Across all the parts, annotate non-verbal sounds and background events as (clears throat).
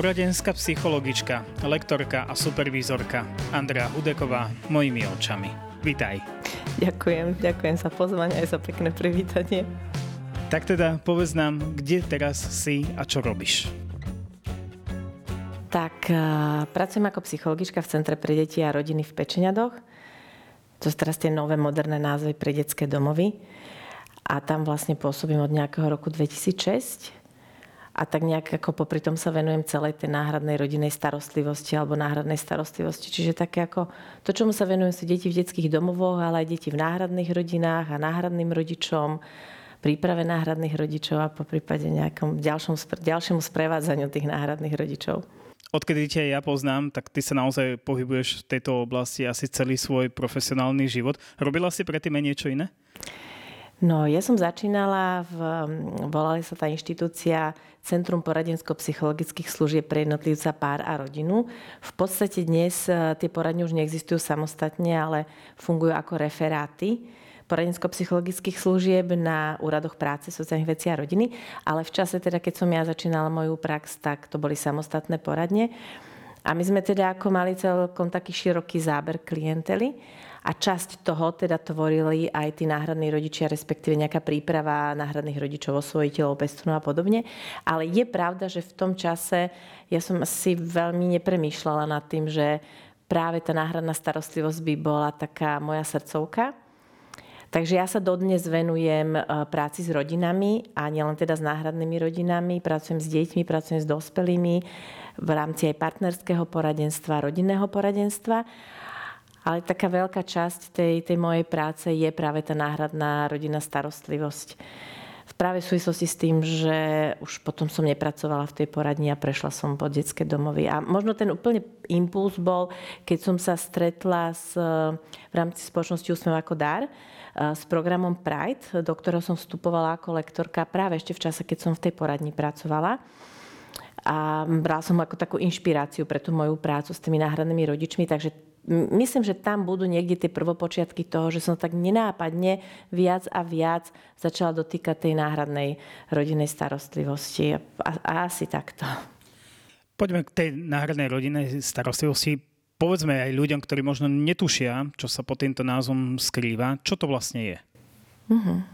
Poradenská psychologička, lektorka a supervízorka Andrea Hudeková mojimi očami. Vítaj. Ďakujem, ďakujem za pozvanie aj za pekné privítanie. Tak teda povedz nám, kde teraz si a čo robíš? Tak, pracujem ako psychologička v Centre pre deti a rodiny v Pečeňadoch. To sú teraz tie nové moderné názvy pre detské domovy. A tam vlastne pôsobím od nejakého roku 2006 a tak nejak ako popri tom sa venujem celej tej náhradnej rodinnej starostlivosti alebo náhradnej starostlivosti. Čiže také ako to, čomu sa venujem, sú deti v detských domovoch, ale aj deti v náhradných rodinách a náhradným rodičom, príprave náhradných rodičov a po prípade nejakom ďalšom, ďalšiemu sprevádzaniu tých náhradných rodičov. Odkedy ťa ja poznám, tak ty sa naozaj pohybuješ v tejto oblasti asi celý svoj profesionálny život. Robila si predtým aj niečo iné? No, ja som začínala, v, volali sa tá inštitúcia Centrum poradensko-psychologických služieb pre jednotlivca, pár a rodinu. V podstate dnes e, tie poradne už neexistujú samostatne, ale fungujú ako referáty poradensko-psychologických služieb na úradoch práce, sociálnych vecí a rodiny. Ale v čase, teda, keď som ja začínala moju prax, tak to boli samostatné poradne. A my sme teda ako mali celkom taký široký záber klientely a časť toho teda tvorili aj tí náhradní rodičia, respektíve nejaká príprava náhradných rodičov, osvojiteľov, pestunov a podobne. Ale je pravda, že v tom čase ja som si veľmi nepremýšľala nad tým, že práve tá náhradná starostlivosť by bola taká moja srdcovka. Takže ja sa dodnes venujem e, práci s rodinami a nielen teda s náhradnými rodinami. Pracujem s deťmi, pracujem s dospelými v rámci aj partnerského poradenstva, rodinného poradenstva. Ale taká veľká časť tej, tej mojej práce je práve tá náhradná rodinná starostlivosť. V práve súvislosti s tým, že už potom som nepracovala v tej poradni a prešla som po detské domovy. A možno ten úplne impuls bol, keď som sa stretla s, v rámci spoločnosti Úsmev ako dar s programom Pride, do ktorého som vstupovala ako lektorka práve ešte v čase, keď som v tej poradni pracovala a brala som ako takú inšpiráciu pre tú moju prácu s tými náhradnými rodičmi, takže myslím, že tam budú niekde tie prvopočiatky toho, že som tak nenápadne viac a viac začala dotýkať tej náhradnej rodinnej starostlivosti. A, a asi takto. Poďme k tej náhradnej rodinnej starostlivosti. Povedzme aj ľuďom, ktorí možno netušia, čo sa pod týmto názvom skrýva. Čo to vlastne je? Uh-huh.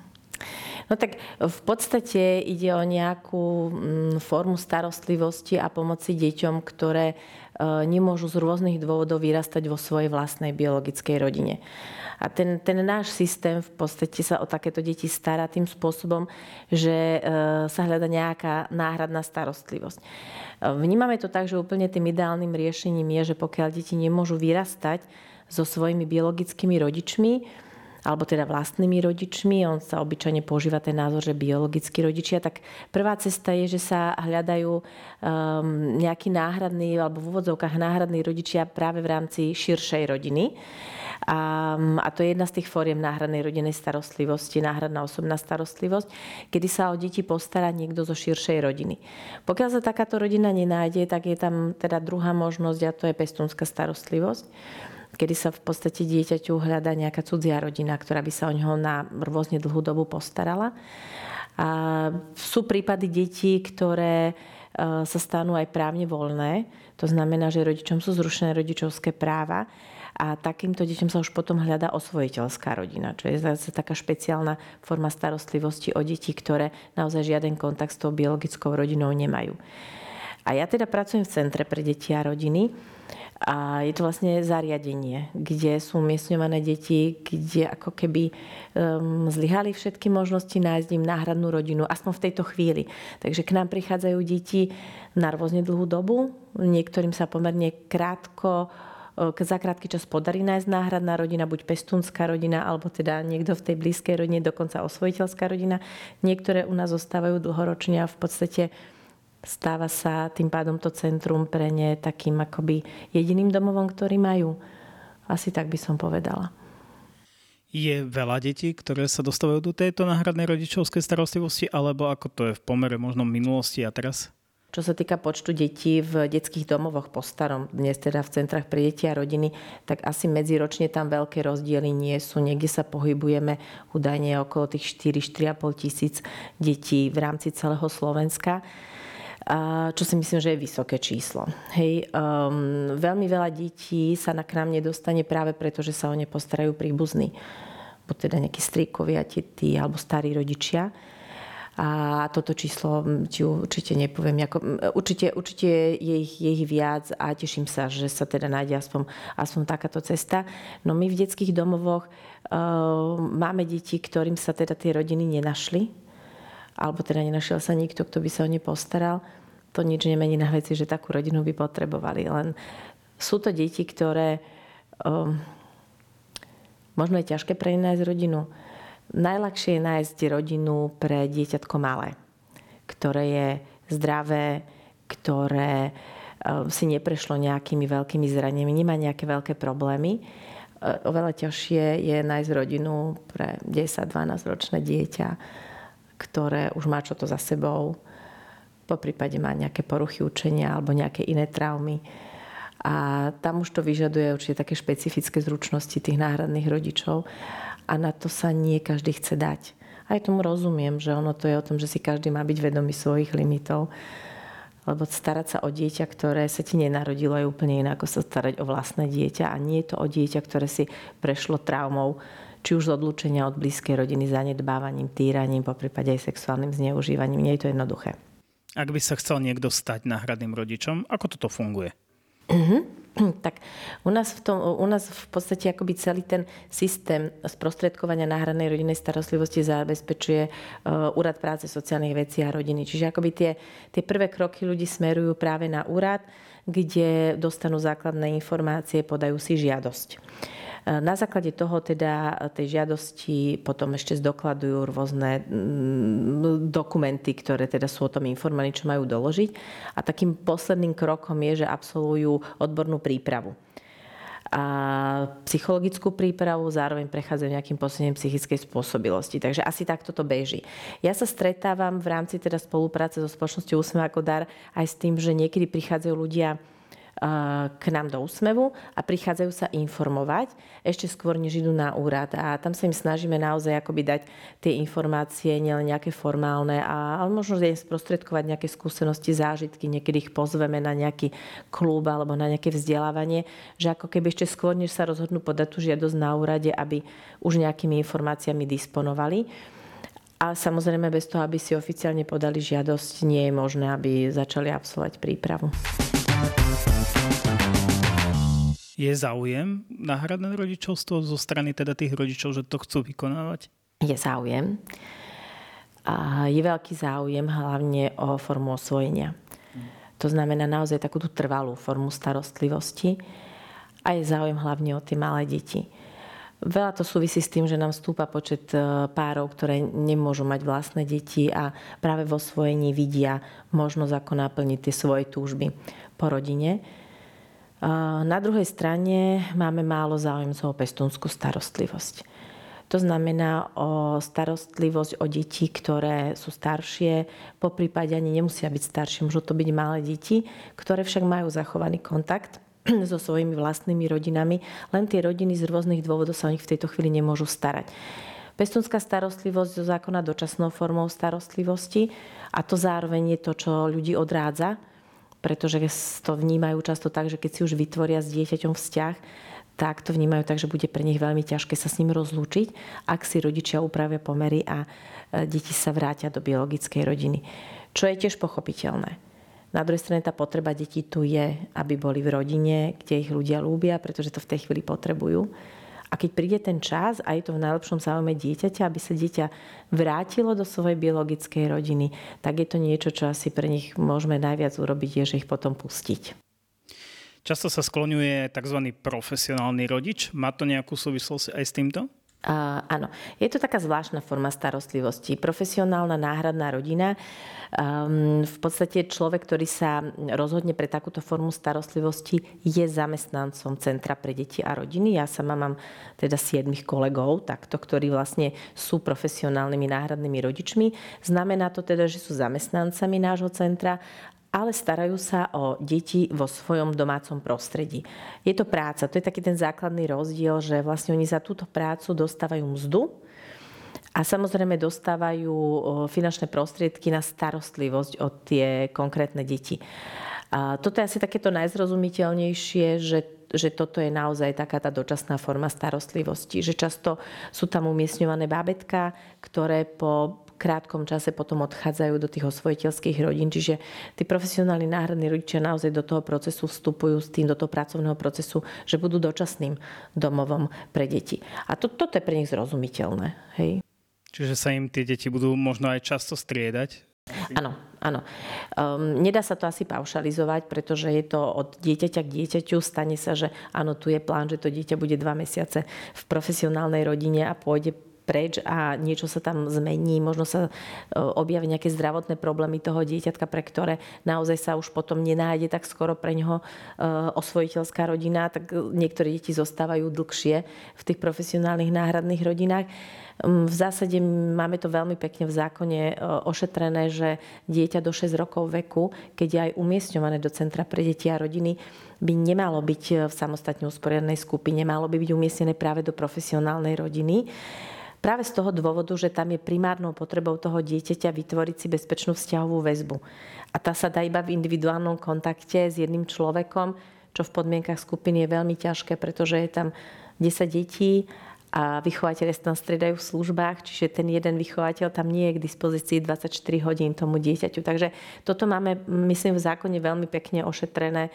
No tak v podstate ide o nejakú mm, formu starostlivosti a pomoci deťom, ktoré e, nemôžu z rôznych dôvodov vyrastať vo svojej vlastnej biologickej rodine. A ten, ten náš systém v podstate sa o takéto deti stará tým spôsobom, že e, sa hľada nejaká náhradná starostlivosť. E, vnímame to tak, že úplne tým ideálnym riešením je, že pokiaľ deti nemôžu vyrastať so svojimi biologickými rodičmi, alebo teda vlastnými rodičmi, on sa obyčajne používa ten názor, že biologickí rodičia, tak prvá cesta je, že sa hľadajú um, nejakí náhradní alebo v úvodzovkách náhradní rodičia práve v rámci širšej rodiny. A, a to je jedna z tých fóriem náhradnej rodinnej starostlivosti, náhradná osobná starostlivosť, kedy sa o deti postará niekto zo širšej rodiny. Pokiaľ sa takáto rodina nenájde, tak je tam teda druhá možnosť a to je pestúnska starostlivosť kedy sa v podstate dieťaťu hľadá nejaká cudzia rodina, ktorá by sa o neho na rôzne dlhú dobu postarala. A sú prípady detí, ktoré e, sa stanú aj právne voľné. To znamená, že rodičom sú zrušené rodičovské práva a takýmto deťom sa už potom hľadá osvojiteľská rodina, čo je zase taká špeciálna forma starostlivosti o deti, ktoré naozaj žiaden kontakt s tou biologickou rodinou nemajú. A ja teda pracujem v Centre pre deti a rodiny a je to vlastne zariadenie, kde sú umiestňované deti, kde ako keby um, zlyhali všetky možnosti nájsť im náhradnú rodinu, aspoň v tejto chvíli. Takže k nám prichádzajú deti na rôzne dlhú dobu, niektorým sa pomerne krátko za krátky čas podarí nájsť náhradná rodina, buď pestúnská rodina, alebo teda niekto v tej blízkej rodine, dokonca osvojiteľská rodina. Niektoré u nás zostávajú dlhoročne a v podstate stáva sa tým pádom to centrum pre ne takým akoby jediným domovom, ktorý majú. Asi tak by som povedala. Je veľa detí, ktoré sa dostávajú do tejto náhradnej rodičovskej starostlivosti, alebo ako to je v pomere možno minulosti a teraz? Čo sa týka počtu detí v detských domovoch po starom, dnes teda v centrách pre deti a rodiny, tak asi medziročne tam veľké rozdiely nie sú. Niekde sa pohybujeme údajne okolo tých 4-4,5 tisíc detí v rámci celého Slovenska. Čo si myslím, že je vysoké číslo. Hej, um, veľmi veľa detí sa na k nám nedostane práve preto, že sa o ne postarajú príbuzní. Buď teda nejakí stríkovia, tety alebo starí rodičia. A toto číslo ti určite nepoviem. Ako, určite, určite je ich, je ich viac a teším sa, že sa teda nájde aspoň, aspoň takáto cesta. No my v detských domovoch uh, máme deti, ktorým sa teda tie rodiny nenašli. Alebo teda nenašiel sa nikto, kto by sa o ne postaral. To nič nemení na veci, že takú rodinu by potrebovali. Len sú to deti, ktoré um, možno je ťažké pre nájsť rodinu Najľahšie je nájsť rodinu pre dieťatko malé, ktoré je zdravé, ktoré eh, si neprešlo nejakými veľkými zraniami, nemá nejaké veľké problémy. Eh, oveľa ťažšie je nájsť rodinu pre 10-12 ročné dieťa, ktoré už má čo to za sebou, po prípade má nejaké poruchy učenia alebo nejaké iné traumy. A tam už to vyžaduje určite také špecifické zručnosti tých náhradných rodičov a na to sa nie každý chce dať. Aj tomu rozumiem, že ono to je o tom, že si každý má byť vedomý svojich limitov. Lebo starať sa o dieťa, ktoré sa ti nenarodilo, je úplne iné ako sa starať o vlastné dieťa. A nie je to o dieťa, ktoré si prešlo traumou, či už z odlúčenia od blízkej rodiny, zanedbávaním, týraním, po prípade aj sexuálnym zneužívaním. Nie je to jednoduché. Ak by sa chcel niekto stať náhradným rodičom, ako toto funguje? Uh-huh. (clears throat) tak u nás, v tom, u nás v podstate akoby celý ten systém sprostredkovania náhradnej rodinnej starostlivosti zabezpečuje uh, Úrad práce, sociálnych vecí a rodiny. Čiže akoby tie, tie prvé kroky ľudí smerujú práve na úrad, kde dostanú základné informácie, podajú si žiadosť. Na základe toho teda tej žiadosti potom ešte zdokladujú rôzne mm, dokumenty, ktoré teda sú o tom informovaní, čo majú doložiť. A takým posledným krokom je, že absolvujú odbornú prípravu a psychologickú prípravu, zároveň prechádzajú nejakým posunením psychickej spôsobilosti. Takže asi takto to beží. Ja sa stretávam v rámci teda spolupráce so spoločnosťou Úsmev ako dar aj s tým, že niekedy prichádzajú ľudia k nám do úsmevu a prichádzajú sa informovať ešte skôr, než idú na úrad. A tam sa im snažíme naozaj akoby dať tie informácie, nielen nejaké formálne, a, ale možno aj sprostredkovať nejaké skúsenosti, zážitky, niekedy ich pozveme na nejaký klub alebo na nejaké vzdelávanie, že ako keby ešte skôr, než sa rozhodnú podať tú žiadosť na úrade, aby už nejakými informáciami disponovali. A samozrejme bez toho, aby si oficiálne podali žiadosť, nie je možné, aby začali absolvovať prípravu. Je záujem náhradné rodičovstvo zo strany teda tých rodičov, že to chcú vykonávať? Je záujem. A je veľký záujem hlavne o formu osvojenia. To znamená naozaj takú tú trvalú formu starostlivosti a je záujem hlavne o tie malé deti. Veľa to súvisí s tým, že nám stúpa počet e, párov, ktoré nemôžu mať vlastné deti a práve vo svojení vidia možnosť, ako naplniť tie svoje túžby po rodine. Na druhej strane máme málo záujemcov o pestúnskú starostlivosť. To znamená o starostlivosť o deti, ktoré sú staršie, po prípade ani nemusia byť staršie, môžu to byť malé deti, ktoré však majú zachovaný kontakt (clears throat) so svojimi vlastnými rodinami, len tie rodiny z rôznych dôvodov sa o nich v tejto chvíli nemôžu starať. Pestúnská starostlivosť zo zákona dočasnou formou starostlivosti a to zároveň je to, čo ľudí odrádza pretože to vnímajú často tak, že keď si už vytvoria s dieťaťom vzťah, tak to vnímajú tak, že bude pre nich veľmi ťažké sa s ním rozlúčiť, ak si rodičia upravia pomery a e, deti sa vrátia do biologickej rodiny. Čo je tiež pochopiteľné. Na druhej strane tá potreba detí tu je, aby boli v rodine, kde ich ľudia lúbia, pretože to v tej chvíli potrebujú. A keď príde ten čas a je to v najlepšom záujme dieťaťa, aby sa dieťa vrátilo do svojej biologickej rodiny, tak je to niečo, čo asi pre nich môžeme najviac urobiť, je, že ich potom pustiť. Často sa skloňuje tzv. profesionálny rodič. Má to nejakú súvislosť aj s týmto? Uh, áno, je to taká zvláštna forma starostlivosti. Profesionálna náhradná rodina. Um, v podstate človek, ktorý sa rozhodne pre takúto formu starostlivosti, je zamestnancom Centra pre deti a rodiny. Ja sama mám teda siedmých kolegov, takto, ktorí vlastne sú profesionálnymi náhradnými rodičmi. Znamená to teda, že sú zamestnancami nášho centra ale starajú sa o deti vo svojom domácom prostredí. Je to práca, to je taký ten základný rozdiel, že vlastne oni za túto prácu dostávajú mzdu a samozrejme dostávajú finančné prostriedky na starostlivosť o tie konkrétne deti. A toto je asi takéto najzrozumiteľnejšie, že že toto je naozaj taká tá dočasná forma starostlivosti. Že často sú tam umiestňované bábetka, ktoré po krátkom čase potom odchádzajú do tých osvojiteľských rodín. Čiže tí profesionálni náhradní rodičia naozaj do toho procesu vstupujú s tým, do toho pracovného procesu, že budú dočasným domovom pre deti. A to, toto je pre nich zrozumiteľné. Hej? Čiže sa im tie deti budú možno aj často striedať? Áno, áno. Um, nedá sa to asi paušalizovať, pretože je to od dieťaťa k dieťaťu. Stane sa, že áno, tu je plán, že to dieťa bude dva mesiace v profesionálnej rodine a pôjde preč a niečo sa tam zmení, možno sa e, objavia nejaké zdravotné problémy toho dieťatka, pre ktoré naozaj sa už potom nenájde tak skoro pre neho e, osvojiteľská rodina, tak niektoré deti zostávajú dlhšie v tých profesionálnych náhradných rodinách. Mm, v zásade máme to veľmi pekne v zákone e, ošetrené, že dieťa do 6 rokov veku, keď je aj umiestňované do Centra pre deti a rodiny, by nemalo byť v samostatne usporiadnej skupine, malo by byť umiestnené práve do profesionálnej rodiny. Práve z toho dôvodu, že tam je primárnou potrebou toho dieťaťa vytvoriť si bezpečnú vzťahovú väzbu. A tá sa dá iba v individuálnom kontakte s jedným človekom, čo v podmienkach skupiny je veľmi ťažké, pretože je tam 10 detí a vychovateľe sa tam striedajú v službách, čiže ten jeden vychovateľ tam nie je k dispozícii 24 hodín tomu dieťaťu. Takže toto máme, myslím, v zákone veľmi pekne ošetrené,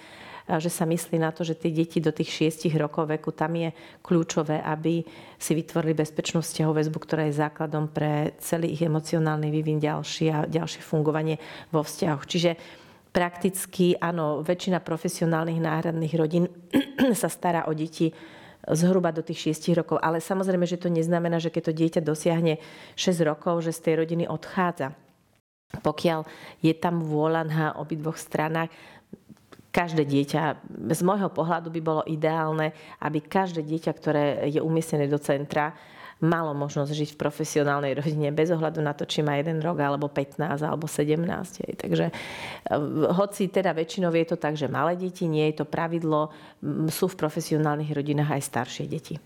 že sa myslí na to, že tie deti do tých 6 rokov veku, tam je kľúčové, aby si vytvorili bezpečnú vzťahovú väzbu, ktorá je základom pre celý ich emocionálny vývin ďalší a ďalšie fungovanie vo vzťahoch. Čiže prakticky, áno, väčšina profesionálnych náhradných rodín (clears throat) sa stará o deti zhruba do tých 6 rokov. Ale samozrejme, že to neznamená, že keď to dieťa dosiahne 6 rokov, že z tej rodiny odchádza. Pokiaľ je tam vôľa na obidvoch stranách, každé dieťa, z môjho pohľadu by bolo ideálne, aby každé dieťa, ktoré je umiestnené do centra, malo možnosť žiť v profesionálnej rodine bez ohľadu na to, či má jeden rok, alebo 15, alebo 17. Hej. Takže e, hoci teda väčšinou je to tak, že malé deti, nie je to pravidlo, sú v profesionálnych rodinách aj staršie deti.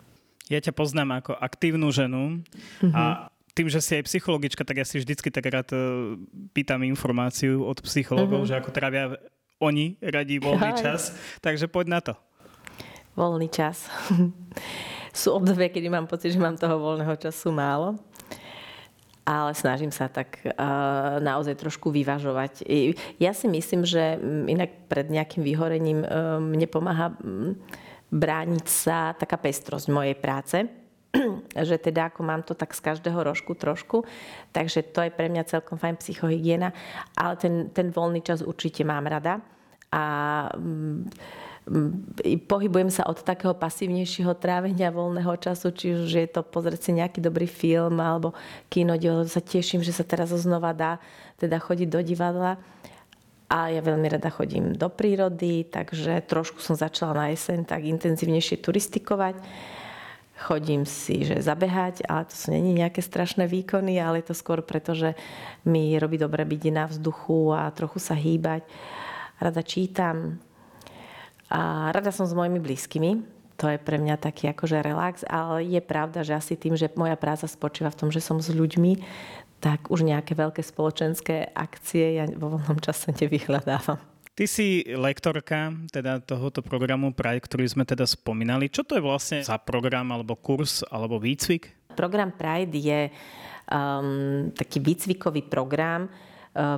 Ja ťa poznám ako aktívnu ženu mm-hmm. a tým, že si aj psychologička, tak ja si vždycky tak rád e, pýtam informáciu od psychologov, mm-hmm. že ako trávia oni radí voľný čas. Takže poď na to. Voľný čas. (laughs) sú obdobia, kedy mám pocit, že mám toho voľného času málo. Ale snažím sa tak uh, naozaj trošku vyvažovať. Ja si myslím, že mm, inak pred nejakým vyhorením uh, mne pomáha um, brániť sa taká pestrosť mojej práce (clears throat) že teda ako mám to tak z každého rožku trošku, takže to je pre mňa celkom fajn psychohygiena, ale ten, ten voľný čas určite mám rada a um, pohybujem sa od takého pasívnejšieho trávenia voľného času, či už je to pozrieť si nejaký dobrý film alebo kino, sa teším, že sa teraz znova dá teda chodiť do divadla. A ja veľmi rada chodím do prírody, takže trošku som začala na jeseň tak intenzívnejšie turistikovať. Chodím si, že zabehať, ale to sú není nejaké strašné výkony, ale je to skôr preto, že mi robí dobre byť na vzduchu a trochu sa hýbať. Rada čítam, a rada som s mojimi blízkymi, to je pre mňa taký akože relax, ale je pravda, že asi tým, že moja práca spočíva v tom, že som s ľuďmi, tak už nejaké veľké spoločenské akcie ja vo voľnom čase nevyhľadávam. Ty si lektorka teda tohoto programu Pride, ktorý sme teda spomínali. Čo to je vlastne za program alebo kurz alebo výcvik? Program Pride je um, taký výcvikový program,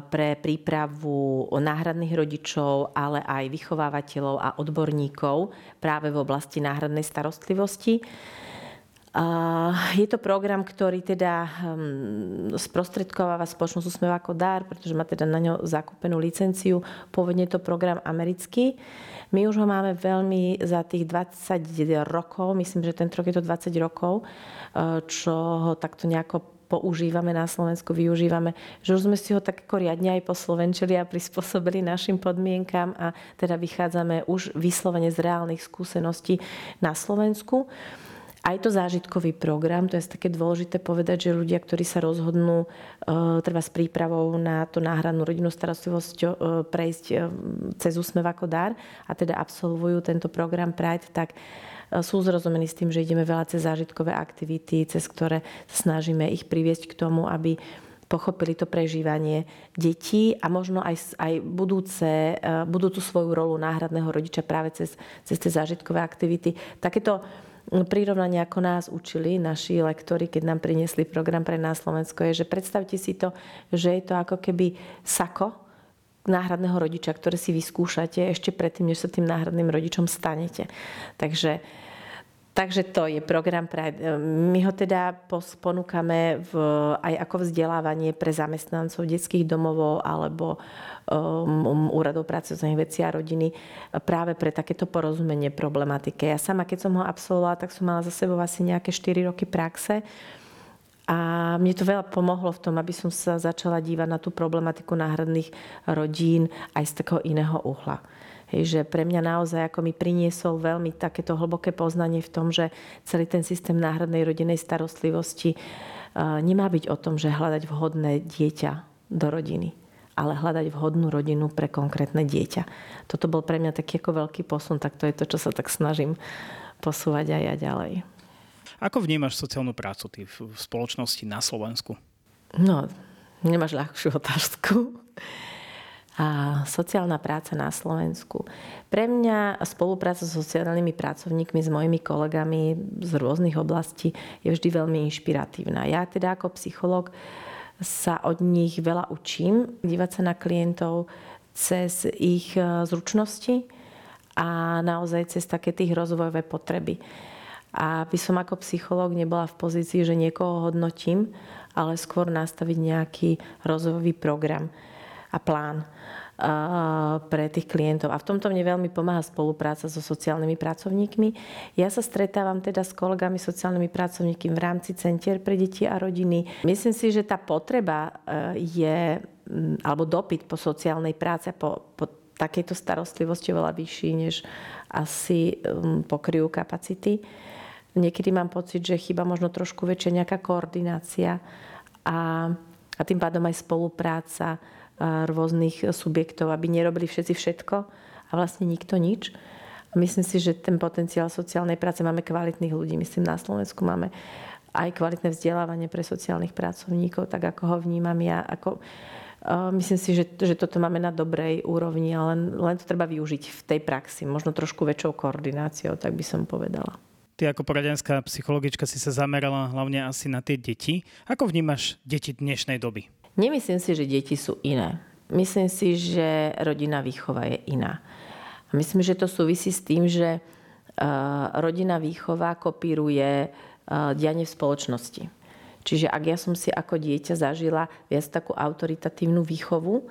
pre prípravu náhradných rodičov, ale aj vychovávateľov a odborníkov práve v oblasti náhradnej starostlivosti. Je to program, ktorý teda hm, sprostredkováva spoločnosť Úsmev ako dar, pretože má teda na ňo zakúpenú licenciu. Pôvodne je to program americký. My už ho máme veľmi za tých 20 rokov, myslím, že ten rok je to 20 rokov, čo ho takto nejako používame na Slovensku, využívame, že už sme si ho tak ako riadne aj poslovenčili a prispôsobili našim podmienkam a teda vychádzame už vyslovene z reálnych skúseností na Slovensku. Aj to zážitkový program, to je také dôležité povedať, že ľudia, ktorí sa rozhodnú e, treba s prípravou na to náhradnú rodinnú starostlivosť e, prejsť e, cez úsmev ako dar a teda absolvujú tento program Pride, tak sú zrozumení s tým, že ideme veľa cez zážitkové aktivity, cez ktoré snažíme ich priviesť k tomu, aby pochopili to prežívanie detí a možno aj, aj budúce, e, budúcu svoju rolu náhradného rodiča práve cez, cez tie zážitkové aktivity. Takéto prirovnanie, ako nás učili naši lektori, keď nám priniesli program pre nás Slovensko, je, že predstavte si to, že je to ako keby sako náhradného rodiča, ktoré si vyskúšate ešte predtým, než sa tým náhradným rodičom stanete. Takže Takže to je program Pride. My ho teda ponúkame v, aj ako vzdelávanie pre zamestnancov detských domovov alebo um, úradov pracovných vecí a rodiny práve pre takéto porozumenie problematike. Ja sama, keď som ho absolvovala, tak som mala za sebou asi nejaké 4 roky praxe. A mne to veľa pomohlo v tom, aby som sa začala dívať na tú problematiku náhradných rodín aj z takého iného uhla. Hej, že pre mňa naozaj ako mi priniesol veľmi takéto hlboké poznanie v tom, že celý ten systém náhradnej rodinej starostlivosti nemá byť o tom, že hľadať vhodné dieťa do rodiny, ale hľadať vhodnú rodinu pre konkrétne dieťa. Toto bol pre mňa taký ako veľký posun, tak to je to, čo sa tak snažím posúvať aj ja ďalej. Ako vnímaš sociálnu prácu ty v spoločnosti na Slovensku? No, nemáš ľahšiu otázku a sociálna práca na Slovensku. Pre mňa spolupráca s sociálnymi pracovníkmi, s mojimi kolegami z rôznych oblastí je vždy veľmi inšpiratívna. Ja teda ako psycholog sa od nich veľa učím, dívať sa na klientov cez ich e, zručnosti a naozaj cez také tých rozvojové potreby. A by som ako psychológ nebola v pozícii, že niekoho hodnotím, ale skôr nastaviť nejaký rozvojový program a plán pre tých klientov. A v tomto mne veľmi pomáha spolupráca so sociálnymi pracovníkmi. Ja sa stretávam teda s kolegami sociálnymi pracovníkmi v rámci Centier pre deti a rodiny. Myslím si, že tá potreba e, je, alebo dopyt po sociálnej práce, po, po takejto starostlivosti oveľa vyšší, než asi pokryjú kapacity. Niekedy mám pocit, že chyba možno trošku väčšia nejaká koordinácia a, a tým pádom aj spolupráca rôznych subjektov, aby nerobili všetci všetko a vlastne nikto nič. A myslím si, že ten potenciál sociálnej práce máme kvalitných ľudí. Myslím, na Slovensku máme aj kvalitné vzdelávanie pre sociálnych pracovníkov, tak ako ho vnímam ja. Ako, myslím si, že, že toto máme na dobrej úrovni, ale len, len to treba využiť v tej praxi. Možno trošku väčšou koordináciou, tak by som povedala. Ty ako poradenská psychologička si sa zamerala hlavne asi na tie deti. Ako vnímaš deti dnešnej doby? Nemyslím si, že deti sú iné. Myslím si, že rodina výchova je iná. A myslím, že to súvisí s tým, že rodina výchova kopíruje dianie v spoločnosti. Čiže ak ja som si ako dieťa zažila viac takú autoritatívnu výchovu,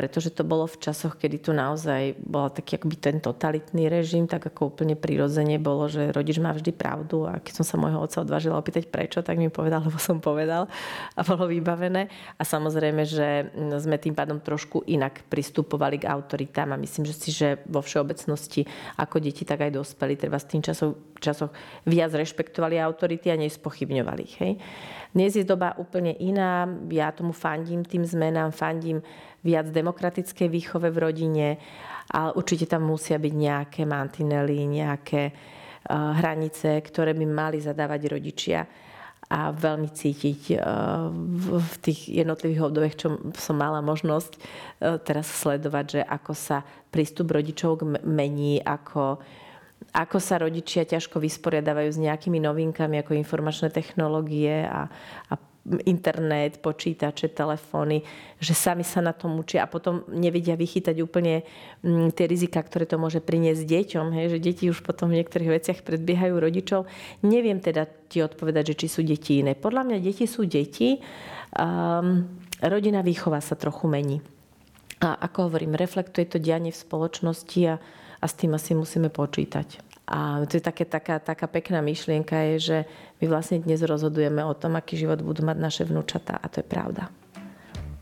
pretože to bolo v časoch, kedy tu naozaj bol taký akoby ten totalitný režim, tak ako úplne prirodzene bolo, že rodič má vždy pravdu a keď som sa môjho otca odvážila opýtať prečo, tak mi povedal, (laughs) lebo som povedal a bolo vybavené. A samozrejme, že sme tým pádom trošku inak pristupovali k autoritám a myslím že si, že vo všeobecnosti ako deti, tak aj dospeli, treba s tým časov, časoch viac rešpektovali autority a nespochybňovali ich. Hej. Dnes je doba úplne iná, ja tomu fandím tým zmenám, fandím viac demokratickej výchove v rodine, ale určite tam musia byť nejaké mantinely, nejaké uh, hranice, ktoré by mali zadávať rodičia a veľmi cítiť uh, v, tých jednotlivých obdobiach, čo som mala možnosť uh, teraz sledovať, že ako sa prístup rodičov mení, ako ako sa rodičia ťažko vysporiadávajú s nejakými novinkami ako informačné technológie a, a internet, počítače, telefóny, že sami sa na tom učia a potom nevedia vychytať úplne mm, tie rizika, ktoré to môže priniesť deťom, hej, že deti už potom v niektorých veciach predbiehajú rodičov. Neviem teda ti odpovedať, že či sú deti iné. Podľa mňa deti sú deti. Um, rodina výchova sa trochu mení. A ako hovorím, reflektuje to dianie v spoločnosti a a s tým asi musíme počítať. A to je také, taká, taká pekná myšlienka je, že my vlastne dnes rozhodujeme o tom, aký život budú mať naše vnúčatá a to je pravda.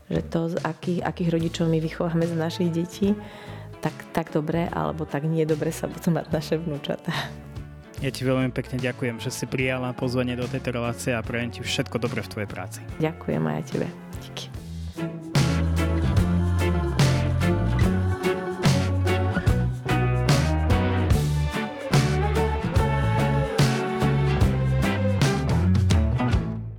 Že to, akých, akých rodičov my vychováme z našich detí, tak, tak dobre alebo tak nie dobre sa budú mať naše vnúčatá. Ja ti veľmi pekne ďakujem, že si prijala pozvanie do tejto relácie a prajem ti všetko dobré v tvojej práci. Ďakujem aj tebe. Díky.